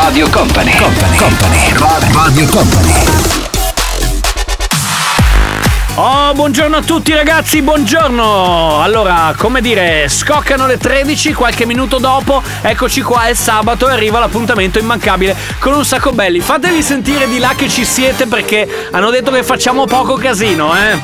Radio Company. Company. Company. Radio Company. Oh, buongiorno a tutti ragazzi, buongiorno! Allora, come dire, scoccano le 13, qualche minuto dopo, eccoci qua, è sabato e arriva l'appuntamento immancabile con un sacco belli. Fatevi sentire di là che ci siete perché hanno detto che facciamo poco casino, eh?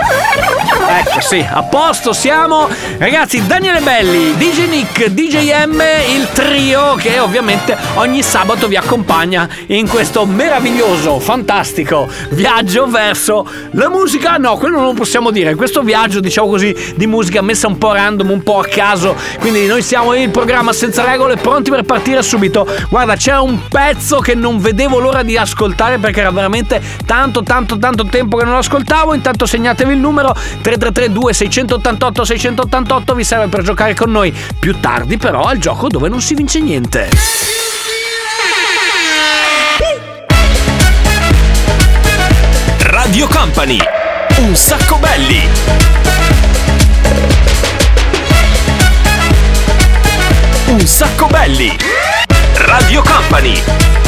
Ecco, sì, a posto siamo. Ragazzi, Daniele Belli, DJ Nick, DJ M, il trio che ovviamente ogni sabato vi accompagna in questo meraviglioso, fantastico viaggio verso la musica. No, quello non possiamo dire. Questo viaggio, diciamo così, di musica messa un po' random, un po' a caso. Quindi noi siamo in programma senza regole, pronti per partire subito. Guarda, c'è un pezzo che non vedevo l'ora di ascoltare perché era veramente tanto, tanto, tanto tempo che non lo ascoltavo. Intanto segnatevi il numero 3332 688 688 vi serve per giocare con noi più tardi, però al gioco dove non si vince niente. Radio Company. Un sacco belli. Un sacco belli. Radio Company.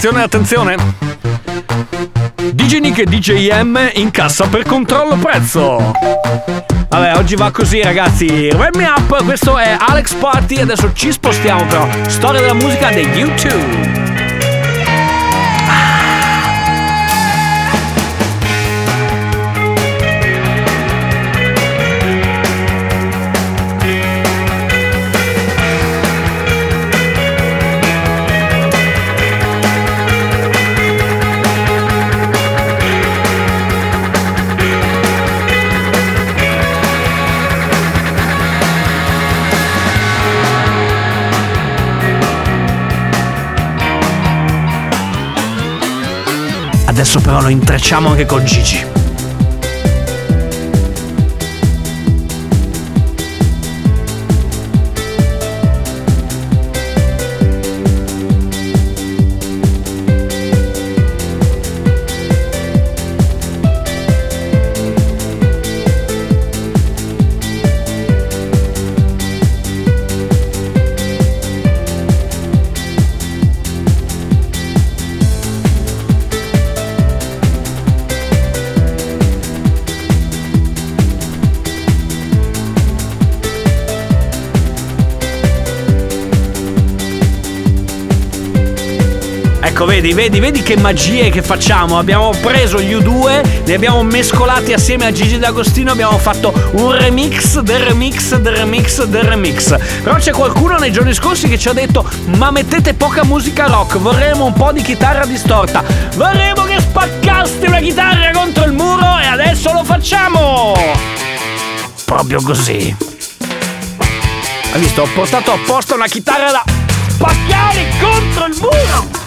Attenzione, attenzione! DJ Nick e DJ M in cassa per controllo prezzo. Vabbè, oggi va così, ragazzi. Wrap me up, questo è Alex Party. Adesso ci spostiamo, però. Storia della musica dei YouTube. Adesso però lo intrecciamo anche con Gigi. Vedi, vedi, vedi che magie che facciamo. Abbiamo preso gli U2, li abbiamo mescolati assieme a Gigi D'Agostino, abbiamo fatto un remix del remix del remix del remix. Però c'è qualcuno nei giorni scorsi che ci ha detto: Ma mettete poca musica rock, vorremmo un po' di chitarra distorta. Vorremmo che spaccaste una chitarra contro il muro e adesso lo facciamo! Proprio così. Hai visto? Ho portato apposta una chitarra da pacchiare contro il muro!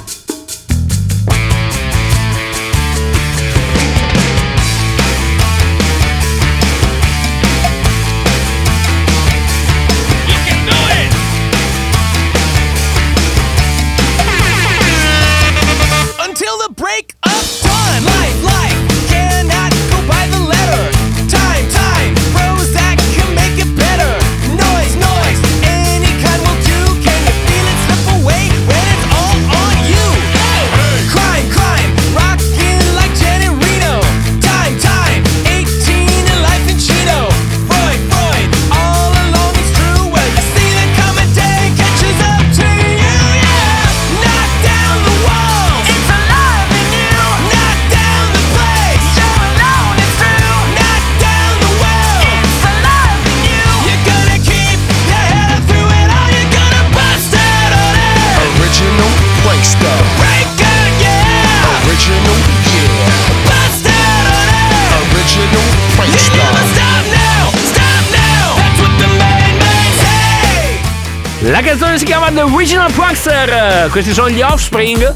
La canzone si chiama The Original Prankster. Questi sono gli Offspring.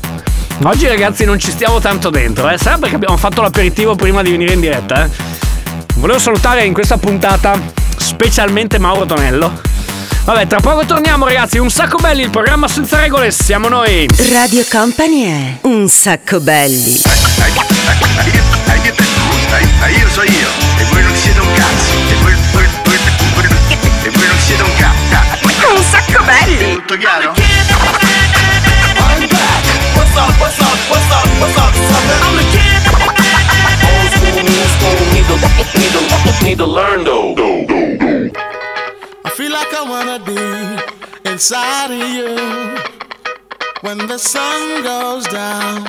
Oggi ragazzi non ci stiamo tanto dentro, eh? Sarà perché abbiamo fatto l'aperitivo prima di venire in diretta, eh? Volevo salutare in questa puntata specialmente Mauro Tonello. Vabbè, tra poco torniamo ragazzi, un sacco belli, il programma senza regole, siamo noi. Radio Company è un sacco belli. io so io e voi non siete un cazzo e voi, voi, voi, voi- e voi non siete un cazzo Un sacco belli. tutto chiaro? I'm back. What's up? What's up? What's up? What's up? Something. I'm the kid. Old school, new school. Need to, need to, need to learn though. I feel like I wanna be inside of you when the sun goes down.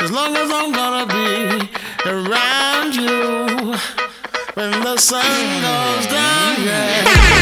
As long as I'm gonna be around you when the sun goes down, yeah.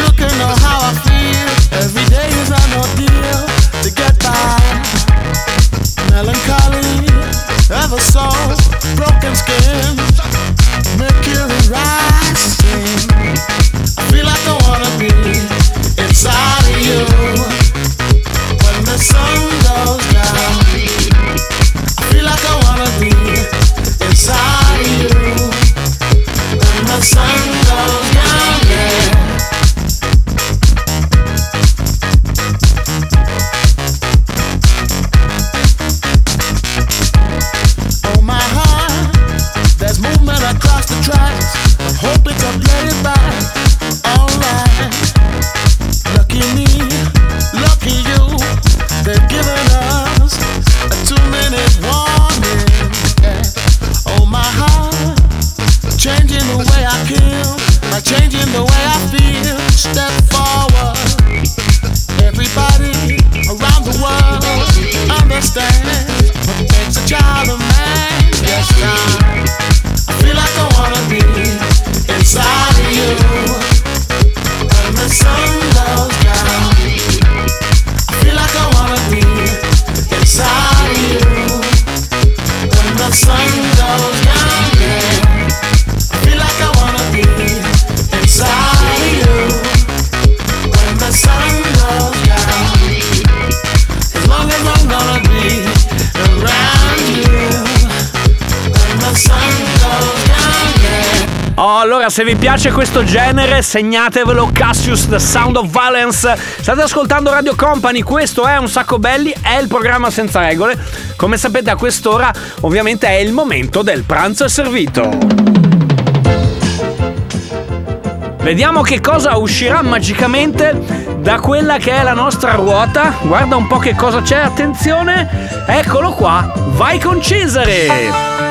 se vi piace questo genere, segnatevelo Cassius The Sound of Violence. State ascoltando Radio Company, questo è un sacco belli, è il programma senza regole. Come sapete, a quest'ora, ovviamente, è il momento del pranzo servito. Vediamo che cosa uscirà magicamente da quella che è la nostra ruota. Guarda un po' che cosa c'è, attenzione. Eccolo qua, vai con Cesare.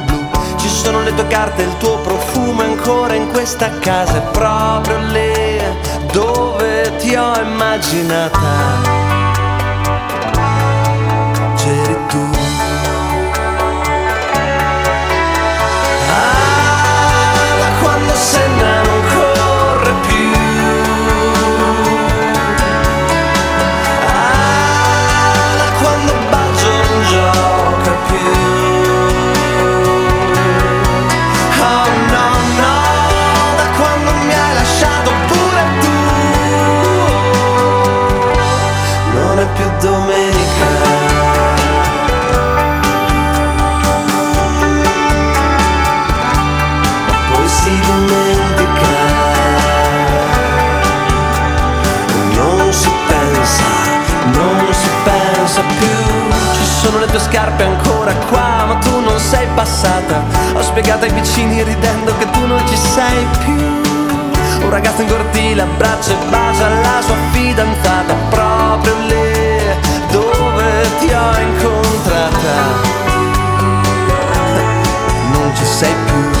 Sono le tue carte, il tuo profumo ancora in questa casa. È proprio lì dove ti ho immaginata. Scarpe ancora qua, ma tu non sei passata. Ho spiegato ai vicini ridendo che tu non ci sei più. Un ragazzo in cortile abbraccia e bacia la sua fidanzata proprio lì dove ti ho incontrata. Non ci sei più.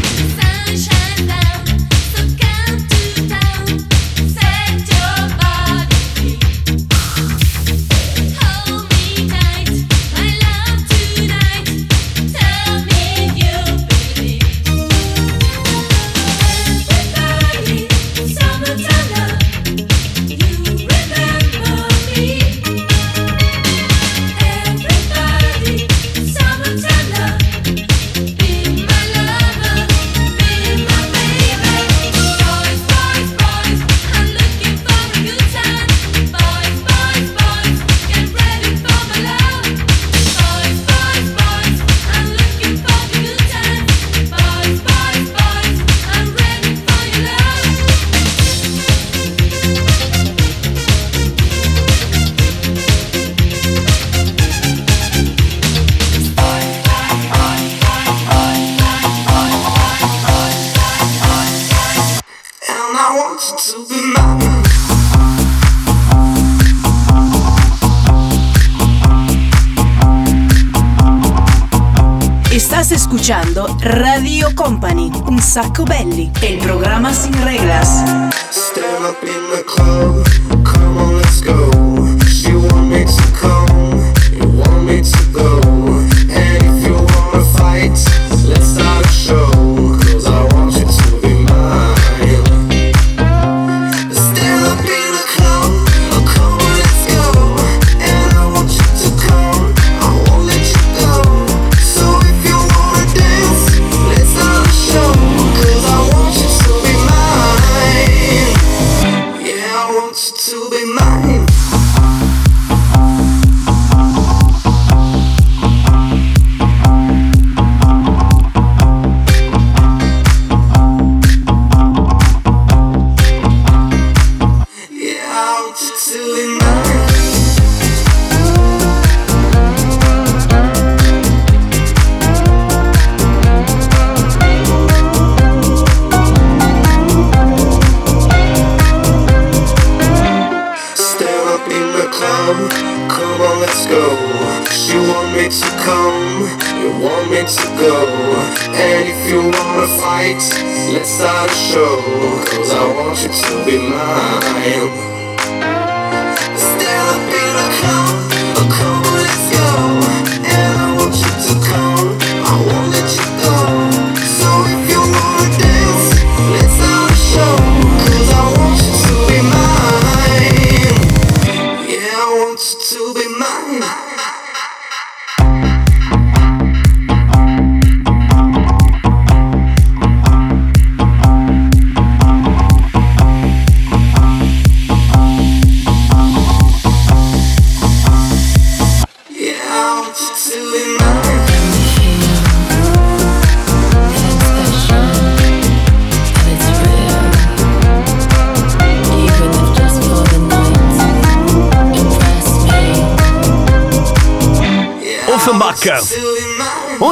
Escuchando Radio Company, un saco belli, el programa sin reglas. Show. Cause I want you to be mine.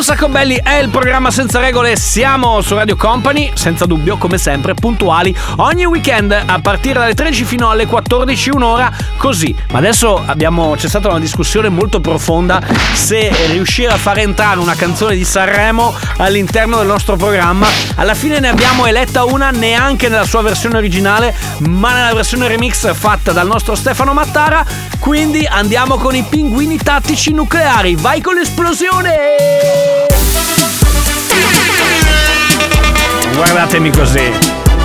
Sacco belli è il programma senza regole, siamo su Radio Company, senza dubbio come sempre puntuali ogni weekend a partire dalle 13 fino alle 14 un'ora così. Ma adesso abbiamo c'è stata una discussione molto profonda se riuscire a fare entrare una canzone di Sanremo all'interno del nostro programma. Alla fine ne abbiamo eletta una neanche nella sua versione originale, ma nella versione remix fatta dal nostro Stefano Mattara. Quindi andiamo con i pinguini tattici nucleari. Vai con l'esplosione! Guardatemi così.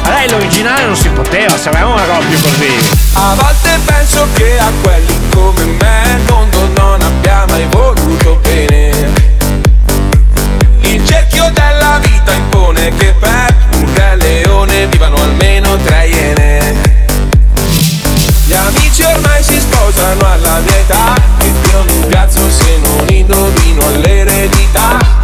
Lei l'originale non si poteva, sapevamo una roba più così. A volte penso che a quelli come me il mondo non abbia mai voluto bene. Il cerchio della vita impone che per un re leone vivano almeno tre iene. Gli amici ormai si sposano alla mia età E io mi piazzo se non indovino l'eredità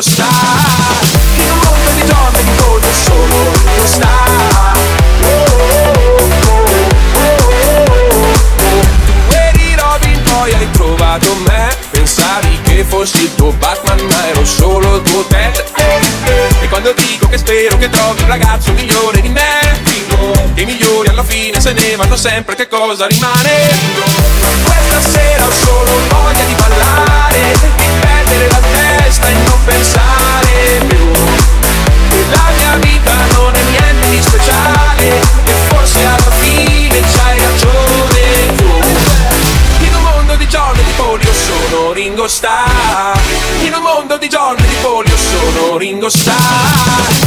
Ringo Starr In un mondo di giorni di oh, oh, oh, oh. Tu eri Robin, poi hai trovato me. Pensavi che fossi il tuo Batman ma ero solo il tuo Ted. E quando dico che spero che trovi un ragazzo migliore di me che i migliori alla fine se ne vanno sempre che cosa rimane Ma questa sera ho solo Starr In un mondo di giorni di polio sono Ringo Starr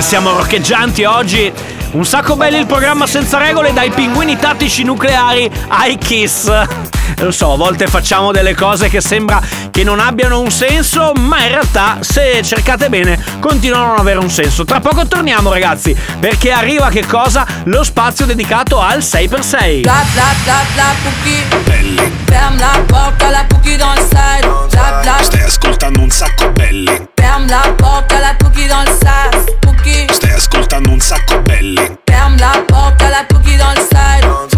come siamo roccheggianti oggi. Un sacco belli il programma senza regole, dai pinguini tattici nucleari ai Kiss. Lo so, a volte facciamo delle cose che sembra che non abbiano un senso, ma in realtà, se cercate bene, continuano a non avere un senso. Tra poco torniamo, ragazzi, perché arriva che cosa? Lo spazio dedicato al 6x6. Bla bla bla bla Pookie Ferme la porte à la Pookie dans le side Bla bla Stai ascoltando un sacco belli. Ferme la porte à la Pookie dans le side Pookie Stai ascoltando un sacco belli. Ferme la porte à la Pookie dans le side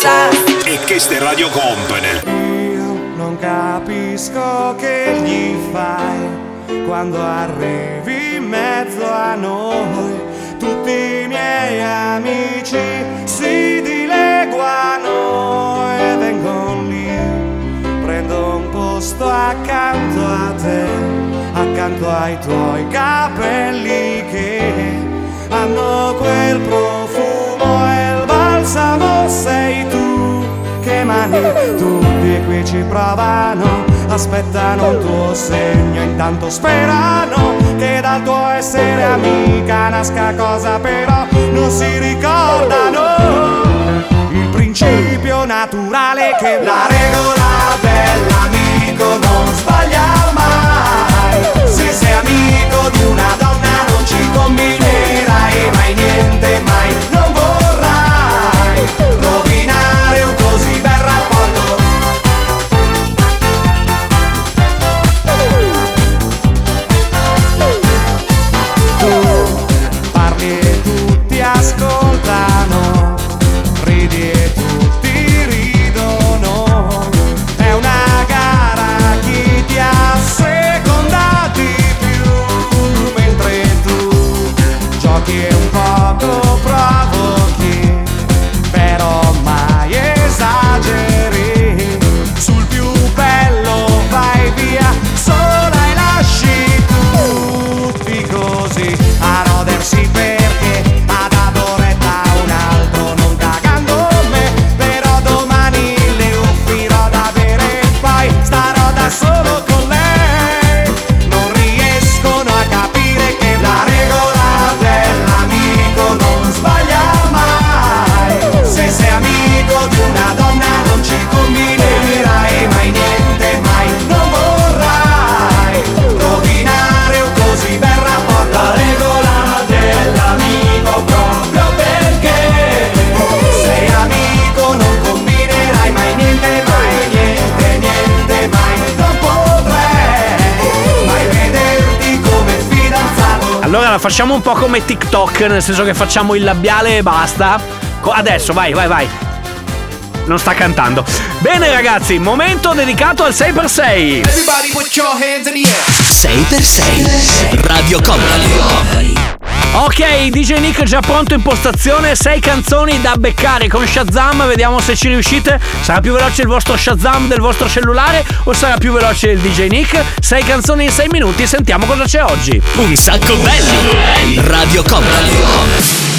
Side E questa è Radio Company. Non capisco che gli fai quando arrivi in mezzo a noi. Tutti i miei amici si dileguano e vengono lì. Prendo un posto accanto a te, accanto ai tuoi capelli che hanno quel profumo e balsamo sei tu che mani. Tutti qui ci provano aspettano un tuo segno. Intanto sperano che dal tuo essere amica nasca cosa però non si ricordano. Il principio naturale che la regola dell'amico non sbaglia mai. Se sei amico di una Allora facciamo un po' come TikTok, nel senso che facciamo il labiale e basta. Adesso, vai, vai, vai. Non sta cantando. Bene ragazzi, momento dedicato al 6x6. Everybody put your hands in the air 6x6 Radio Company. Ok, DJ Nick già pronto in postazione, 6 canzoni da beccare con Shazam, vediamo se ci riuscite. Sarà più veloce il vostro Shazam del vostro cellulare o sarà più veloce il DJ Nick? 6 canzoni in 6 minuti, sentiamo cosa c'è oggi. Un sacco belli. Radio Company.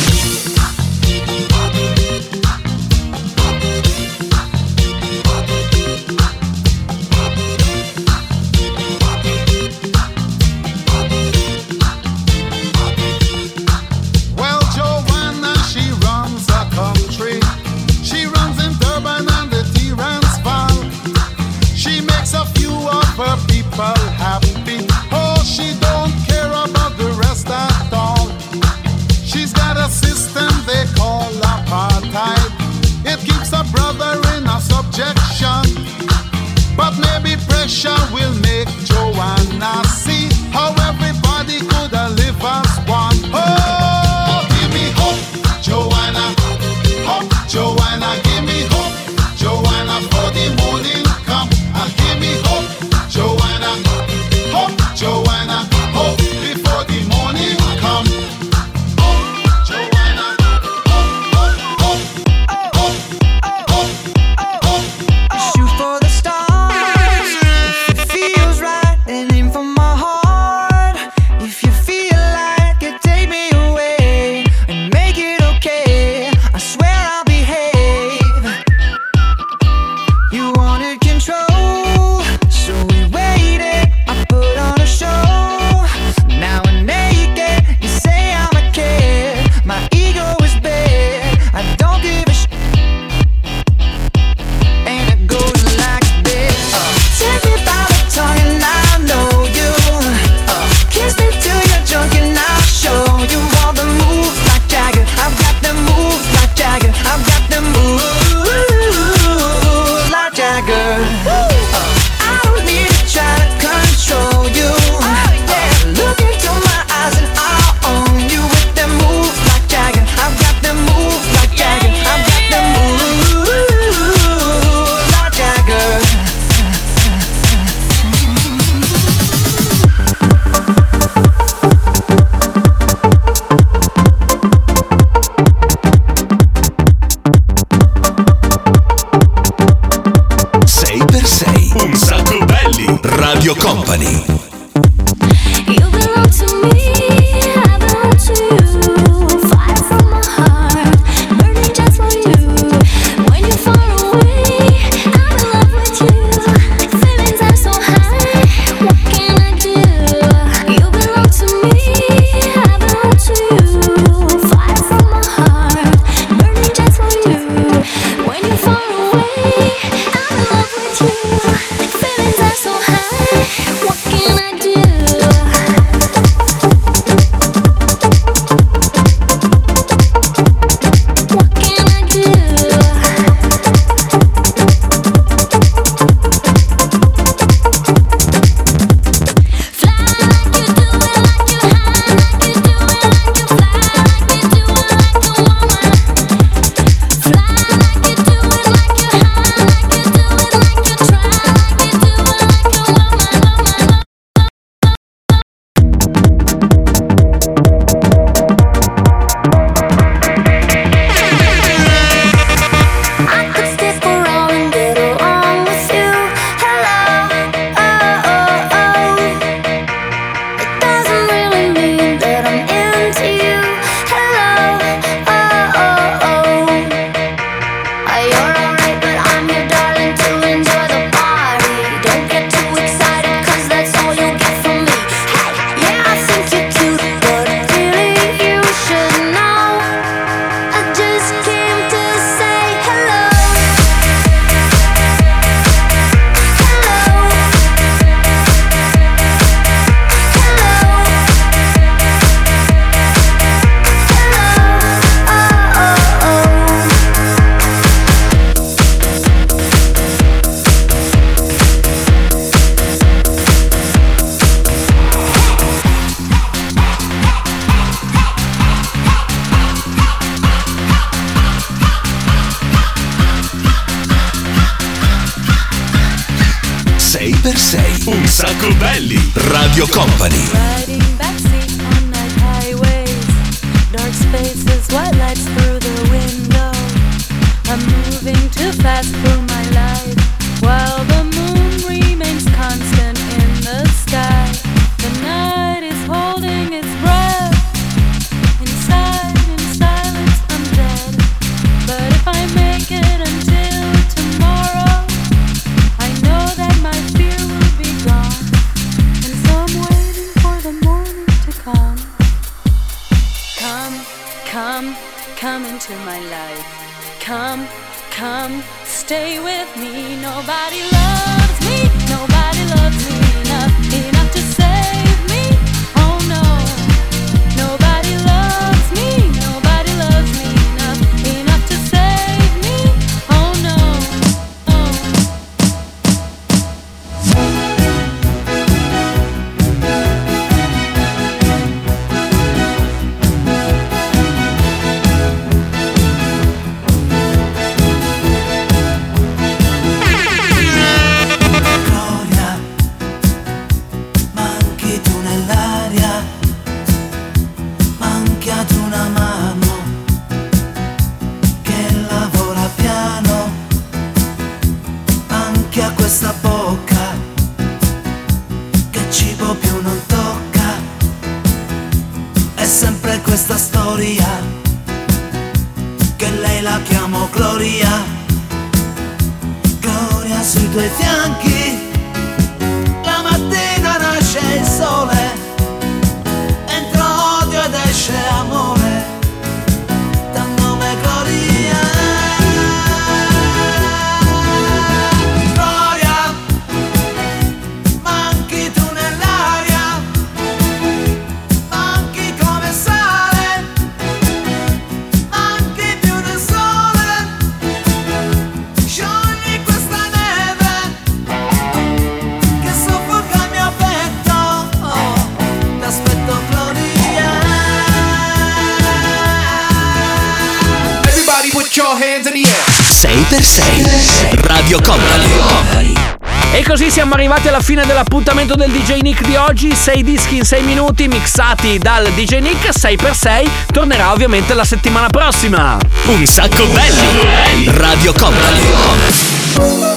nobody Radio Company. E così siamo arrivati alla fine dell'appuntamento del DJ Nick di oggi, 6 dischi in 6 minuti mixati dal DJ Nick 6x6, tornerà ovviamente la settimana prossima. Un sacco belli! Radio Company.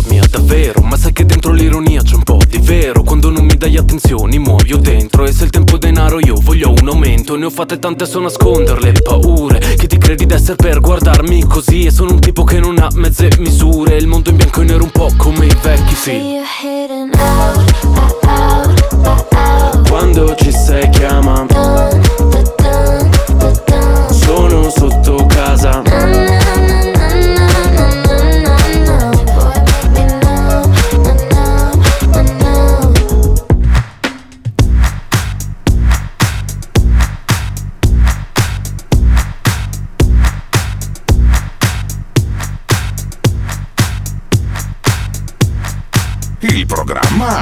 Casa mia, davvero. Ma sai che dentro l'ironia c'è un po' di vero. Quando non mi dai attenzioni muoio dentro. E se il tempo è denaro io voglio un aumento. Ne ho fatte tante so nasconderle. Paure Che ti credi d'essere per guardarmi così. E sono un tipo che non ha mezze misure. Il mondo in bianco e nero un po' come i vecchi film. Quando ci sei chiama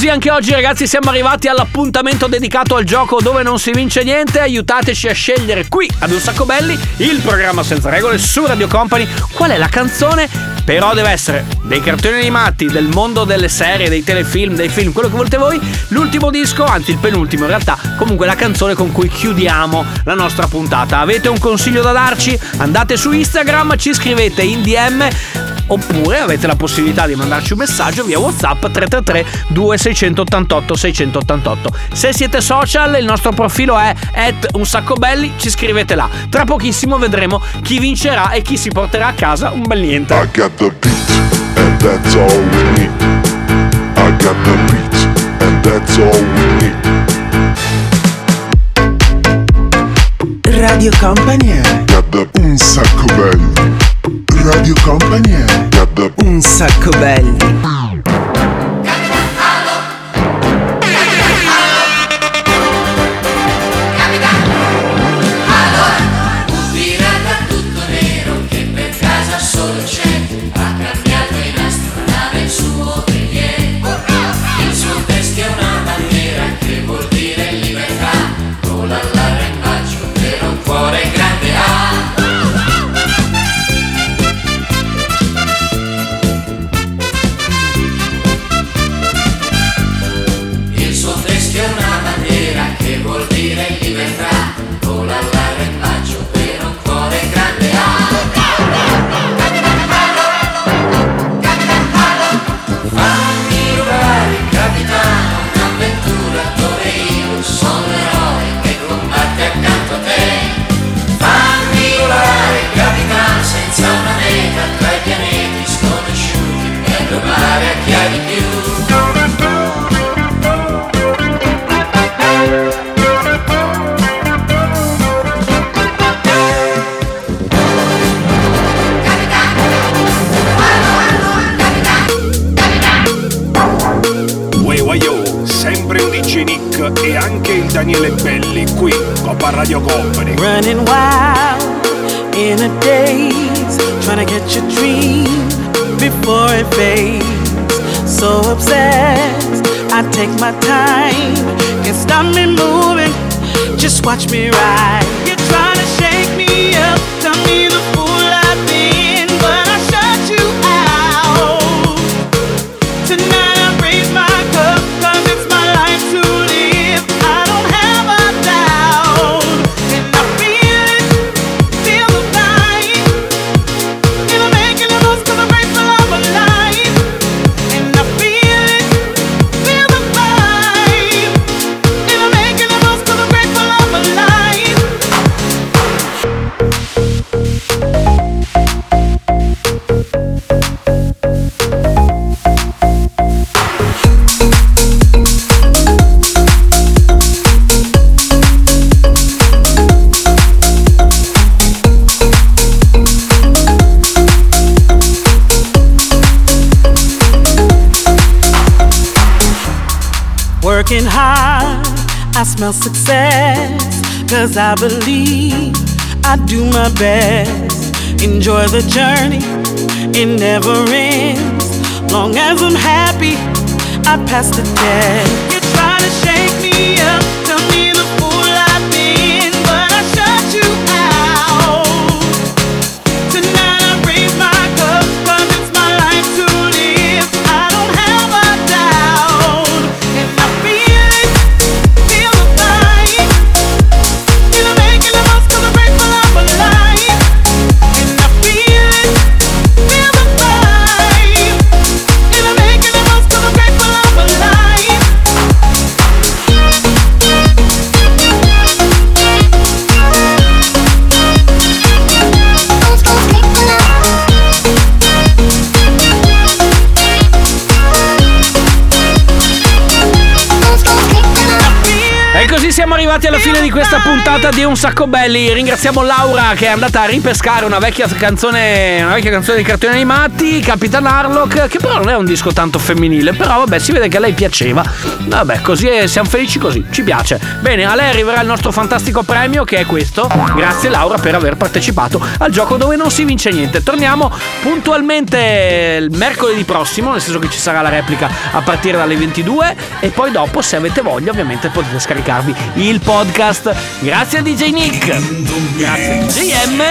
Così anche oggi ragazzi siamo arrivati all'appuntamento dedicato al gioco dove non si vince niente. Aiutateci a scegliere qui ad un sacco belli il programma senza regole su Radio Company qual è la canzone. Però deve essere dei cartoni animati, del mondo delle serie, dei telefilm, dei film, quello che volete voi. L'ultimo disco, anzi il penultimo in realtà, comunque la canzone con cui chiudiamo la nostra puntata. Avete un consiglio da darci? Andate su Instagram, ci scrivete in DM oppure avete la possibilità di mandarci un messaggio via WhatsApp 333 2688 688. Se siete social, il nostro profilo è at un sacco belli, ci scrivete là. Tra pochissimo vedremo chi vincerà e chi si porterà a casa un bel niente. I got the beat, and that's all we need. I got the beat, and that's all we need. Radio Company è Got the un sacco belli. Un sacco belli. Watch me ride. Smell success. Cause I believe I do my best. Enjoy the journey, it never ends. Long as I'm happy, I pass the test. You try to shake così siamo arrivati alla fine di questa puntata di Un Sacco Belli. Ringraziamo Laura che è andata a ripescare una vecchia canzone, una vecchia canzone di cartoni animati, Capitan Harlock, che però non è un disco tanto femminile, però vabbè, si vede che a lei piaceva. Vabbè, così è- siamo felici così, ci piace. Bene, a lei arriverà il nostro fantastico premio che è questo. Grazie Laura per aver partecipato al gioco dove non si vince niente. Torniamo puntualmente il mercoledì prossimo, nel senso che ci sarà la replica a partire dalle 22 e poi dopo, se avete voglia, ovviamente potete scaricarvi il podcast. Grazie a DJ Nick. Grazie GM.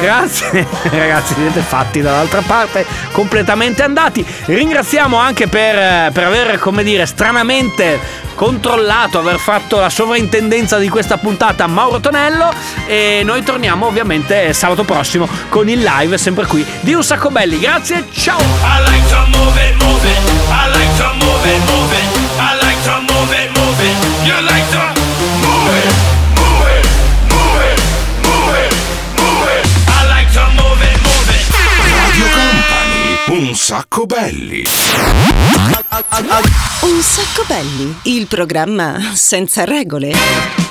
Grazie ragazzi, siete fatti dall'altra parte, completamente andati. Ringraziamo anche per, per aver, come dire, stranamente controllato, aver fatto la sovrintendenza di questa puntata Mauro Tonello e noi torniamo ovviamente sabato prossimo con il live sempre qui di Un Sacco Belli. Grazie, ciao! I like to move it, move it. I like to move it, move it. You like un sacco belli. Un sacco belli, il programma senza regole.